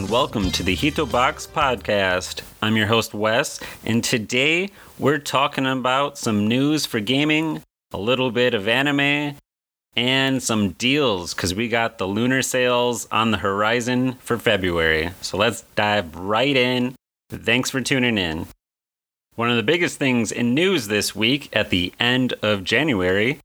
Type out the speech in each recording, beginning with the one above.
and welcome to the Hito Box podcast. I'm your host, Wes, and today we're talking about some news for gaming, a little bit of anime, and some deals because we got the lunar sales on the horizon for February. So let's dive right in. Thanks for tuning in. One of the biggest things in news this week at the end of January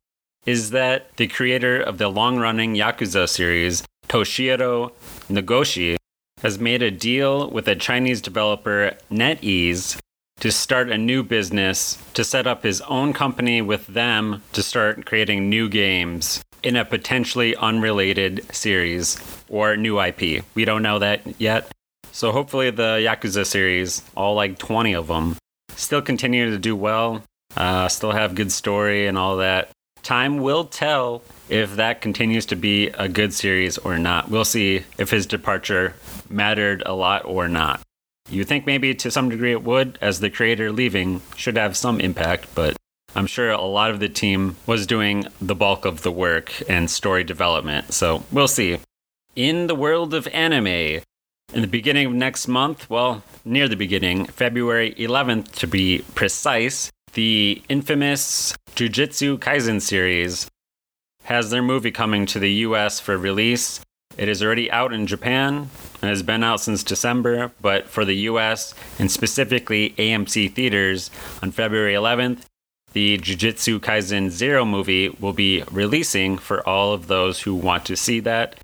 is that the creator of the long running Yakuza series, Toshihiro Nagoshi, has made a deal with a Chinese developer, NetEase, to start a new business, to set up his own company with them to start creating new games in a potentially unrelated series or new IP. We don't know that yet. So hopefully the Yakuza series, all like 20 of them, still continue to do well, uh, still have good story and all that. Time will tell if that continues to be a good series or not. We'll see if his departure mattered a lot or not. You think maybe to some degree it would, as the creator leaving should have some impact, but I'm sure a lot of the team was doing the bulk of the work and story development, so we'll see. In the world of anime, in the beginning of next month, well, near the beginning, February 11th to be precise, the infamous Jujutsu Kaisen series has their movie coming to the US for release. It is already out in Japan and has been out since December, but for the US and specifically AMC theaters on February 11th, the Jujutsu Kaisen Zero movie will be releasing for all of those who want to see that.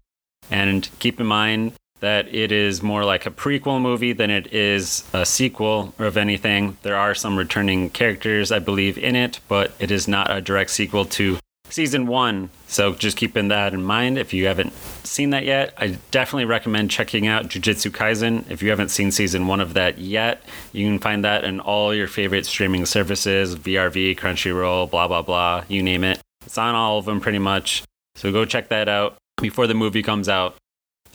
And keep in mind that it is more like a prequel movie than it is a sequel of anything. There are some returning characters, I believe, in it, but it is not a direct sequel to season one. So just keeping that in mind. If you haven't seen that yet, I definitely recommend checking out Jujutsu Kaisen. If you haven't seen season one of that yet, you can find that in all your favorite streaming services VRV, Crunchyroll, blah, blah, blah, you name it. It's on all of them pretty much. So go check that out before the movie comes out.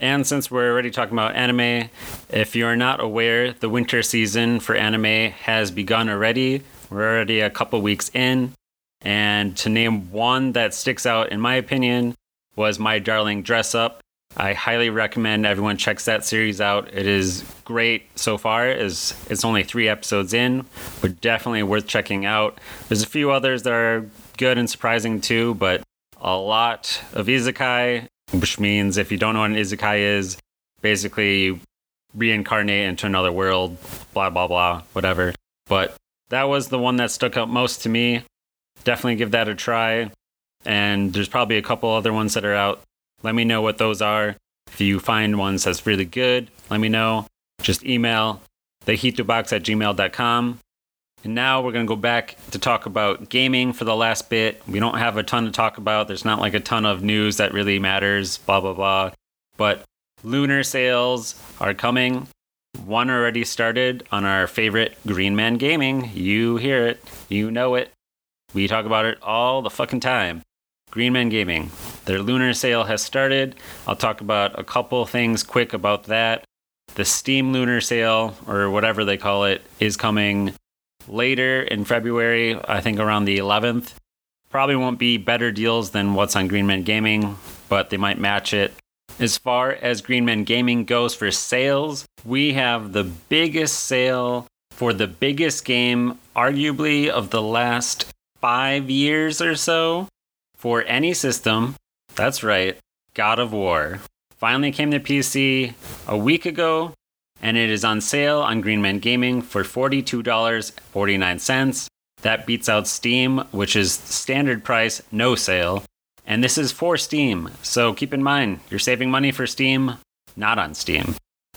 And since we're already talking about anime, if you're not aware, the winter season for anime has begun already. We're already a couple weeks in. And to name one that sticks out, in my opinion, was My Darling Dress Up. I highly recommend everyone checks that series out. It is great so far. Is it's only three episodes in, but definitely worth checking out. There's a few others that are good and surprising too, but a lot of isekai, which means if you don't know what an isekai is, basically reincarnate into another world, blah blah blah, whatever. But that was the one that stuck out most to me definitely give that a try. And there's probably a couple other ones that are out. Let me know what those are. If you find ones that's really good, let me know. Just email thehitobox at gmail.com. And now we're going to go back to talk about gaming for the last bit. We don't have a ton to talk about. There's not like a ton of news that really matters, blah, blah, blah. But lunar sales are coming. One already started on our favorite Green Man Gaming. You hear it, you know it. We talk about it all the fucking time. Green Man Gaming. Their lunar sale has started. I'll talk about a couple things quick about that. The Steam lunar sale, or whatever they call it, is coming later in February, I think around the 11th. Probably won't be better deals than what's on Green Man Gaming, but they might match it. As far as Green Man Gaming goes for sales, we have the biggest sale for the biggest game, arguably, of the last five years or so for any system. That's right, God of War. Finally came to PC a week ago, and it is on sale on Green Man Gaming for $42.49. That beats out Steam, which is standard price, no sale. And this is for Steam, so keep in mind, you're saving money for Steam, not on Steam.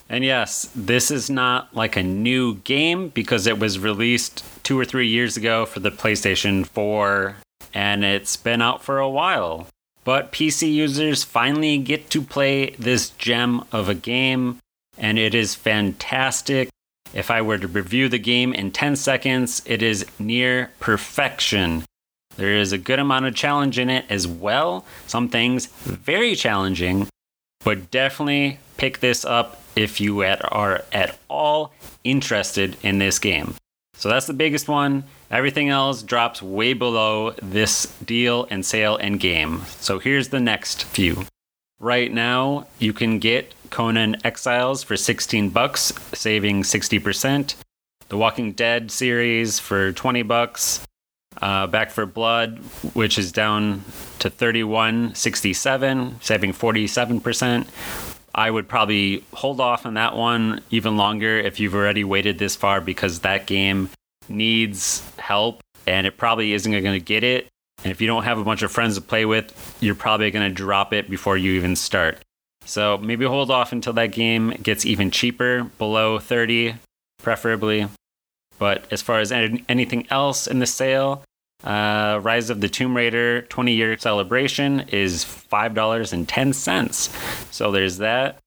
And yes, this is not like a new game because it was released two or three years ago for the PlayStation 4 and it's been out for a while. But PC users finally get to play this gem of a game and it is fantastic. If I were to review the game in 10 seconds, it is near perfection. There is a good amount of challenge in it as well. Some things very challenging, but definitely pick this up if you are at all interested in this game. So that's the biggest one. Everything else drops way below this deal and sale and game. So here's the next few. Right now, you can get Conan Exiles for 16 bucks, saving 60%. The Walking Dead series for 20 bucks. Uh, Back 4 Blood, which is down to 31.67, saving 47%. I would probably hold off on that one even longer if you've already waited this far because that game needs help and it probably isn't going to get it. And if you don't have a bunch of friends to play with, you're probably going to drop it before you even start. So maybe hold off until that game gets even cheaper, below 30 preferably. But as far as anything else in the sale, uh, Rise of the Tomb Raider 20 year celebration is $5.10. So there's that.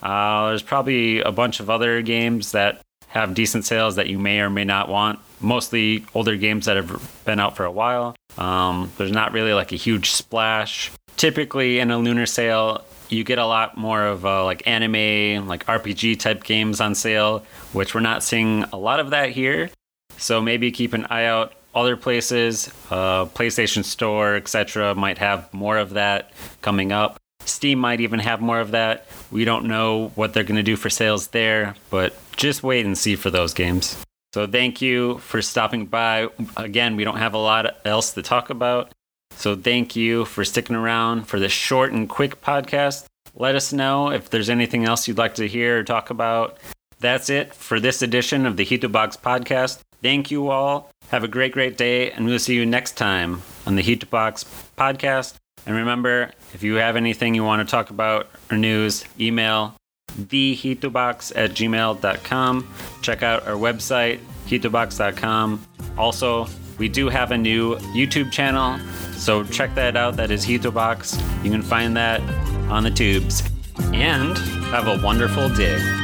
Uh, there's probably a bunch of other games that have decent sales that you may or may not want. Mostly older games that have been out for a while. Um, there's not really like a huge splash. Typically, in a lunar sale, you get a lot more of uh, like anime, like RPG type games on sale, which we're not seeing a lot of that here. So maybe keep an eye out. Other places, uh, PlayStation Store, etc., might have more of that coming up. Steam might even have more of that. We don't know what they're going to do for sales there, but just wait and see for those games. So thank you for stopping by. Again, we don't have a lot else to talk about. So thank you for sticking around for this short and quick podcast. Let us know if there's anything else you'd like to hear or talk about. That's it for this edition of the Hitobox podcast. Thank you all. Have a great, great day, and we'll see you next time on the Hitobox podcast. And remember, if you have anything you want to talk about or news, email thehitobox at gmail.com. Check out our website, hitobox.com. Also, we do have a new YouTube channel, so check that out. That is Hitobox. You can find that on the tubes. And have a wonderful day.